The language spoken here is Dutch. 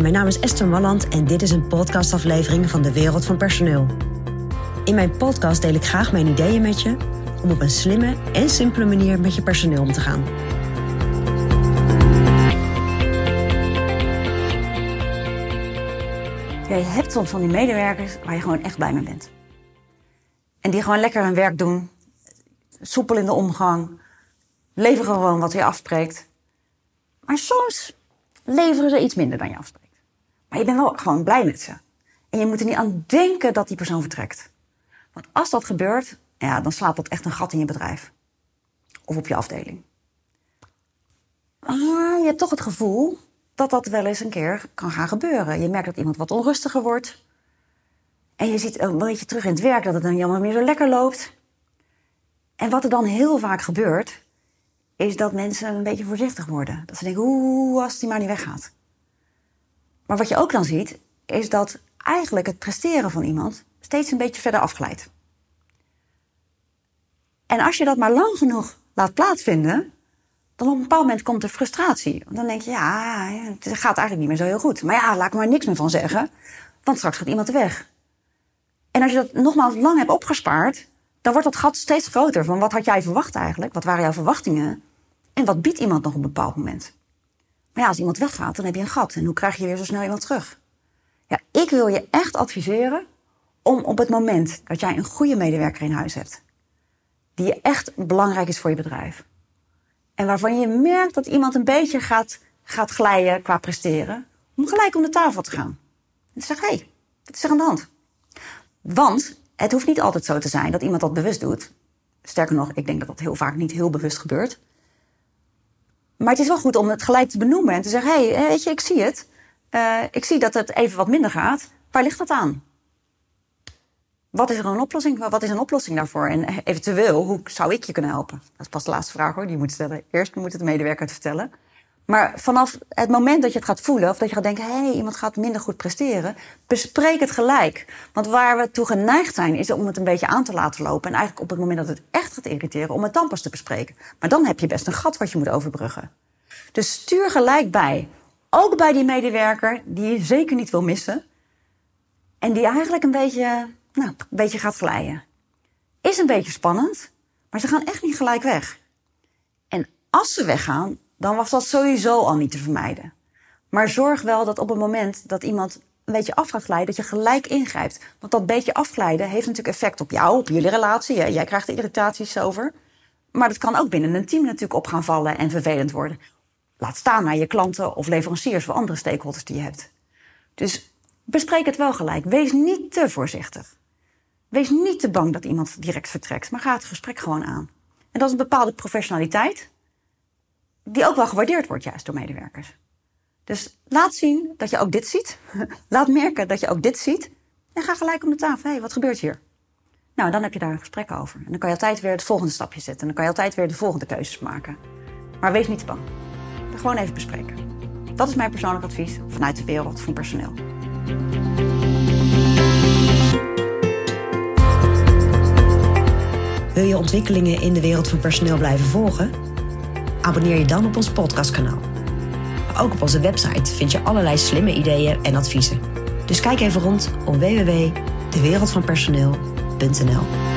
Mijn naam is Esther Malland en dit is een podcastaflevering van de Wereld van Personeel. In mijn podcast deel ik graag mijn ideeën met je om op een slimme en simpele manier met je personeel om te gaan. Ja, je hebt soms van die medewerkers waar je gewoon echt blij mee bent. En die gewoon lekker hun werk doen, soepel in de omgang, leveren gewoon wat je afspreekt. Maar soms leveren ze iets minder dan je afspreekt. Maar je bent wel gewoon blij met ze. En je moet er niet aan denken dat die persoon vertrekt. Want als dat gebeurt, ja, dan slaat dat echt een gat in je bedrijf. Of op je afdeling. Je hebt toch het gevoel dat dat wel eens een keer kan gaan gebeuren. Je merkt dat iemand wat onrustiger wordt. En je ziet een beetje terug in het werk dat het dan jammer meer zo lekker loopt. En wat er dan heel vaak gebeurt, is dat mensen een beetje voorzichtig worden. Dat ze denken, oeh, als die maar niet weggaat. Maar wat je ook dan ziet, is dat eigenlijk het presteren van iemand steeds een beetje verder afglijdt. En als je dat maar lang genoeg laat plaatsvinden, dan op een bepaald moment komt er frustratie. Dan denk je, ja, het gaat eigenlijk niet meer zo heel goed. Maar ja, laat ik maar niks meer van zeggen, want straks gaat iemand weg. En als je dat nogmaals lang hebt opgespaard, dan wordt dat gat steeds groter. Van wat had jij verwacht eigenlijk? Wat waren jouw verwachtingen? En wat biedt iemand nog op een bepaald moment? Maar ja, als iemand weggaat, dan heb je een gat. En hoe krijg je weer zo snel iemand terug? Ja, ik wil je echt adviseren om op het moment dat jij een goede medewerker in huis hebt, die echt belangrijk is voor je bedrijf, en waarvan je merkt dat iemand een beetje gaat, gaat glijden qua presteren, om gelijk om de tafel te gaan. En te zeggen, hé, hey, wat is er aan de hand? Want het hoeft niet altijd zo te zijn dat iemand dat bewust doet. Sterker nog, ik denk dat dat heel vaak niet heel bewust gebeurt. Maar het is wel goed om het gelijk te benoemen en te zeggen: hé, hey, weet je, ik zie het. Uh, ik zie dat het even wat minder gaat. Waar ligt dat aan? Wat is er een oplossing? Wat is een oplossing daarvoor? En eventueel, hoe zou ik je kunnen helpen? Dat is pas de laatste vraag hoor, die je moet stellen. Eerst moet het de medewerker het vertellen. Maar vanaf het moment dat je het gaat voelen, of dat je gaat denken: hé, hey, iemand gaat minder goed presteren, bespreek het gelijk. Want waar we toe geneigd zijn, is om het een beetje aan te laten lopen. En eigenlijk op het moment dat het echt gaat irriteren, om het dan pas te bespreken. Maar dan heb je best een gat wat je moet overbruggen. Dus stuur gelijk bij. Ook bij die medewerker die je zeker niet wil missen. En die eigenlijk een beetje, nou, een beetje gaat glijden. Is een beetje spannend, maar ze gaan echt niet gelijk weg. En als ze weggaan, dan was dat sowieso al niet te vermijden. Maar zorg wel dat op het moment dat iemand een beetje af gaat glijden, dat je gelijk ingrijpt. Want dat beetje afglijden heeft natuurlijk effect op jou, op jullie relatie. Jij krijgt er irritaties over. Maar dat kan ook binnen een team natuurlijk op gaan vallen en vervelend worden. Laat staan naar je klanten of leveranciers of andere stakeholders die je hebt. Dus bespreek het wel gelijk. Wees niet te voorzichtig. Wees niet te bang dat iemand direct vertrekt, maar ga het gesprek gewoon aan. En dat is een bepaalde professionaliteit die ook wel gewaardeerd wordt juist door medewerkers. Dus laat zien dat je ook dit ziet. laat merken dat je ook dit ziet. En ga gelijk om de tafel. Hé, hey, wat gebeurt hier? Nou, dan heb je daar een gesprek over. En dan kan je altijd weer het volgende stapje zetten. En dan kan je altijd weer de volgende keuzes maken. Maar wees niet te bang. Gewoon even bespreken. Dat is mijn persoonlijk advies vanuit de wereld van personeel. Wil je ontwikkelingen in de wereld van personeel blijven volgen? Abonneer je dan op ons podcastkanaal. ook op onze website vind je allerlei slimme ideeën en adviezen. Dus kijk even rond op www.dewereldvanpersoneel.nl.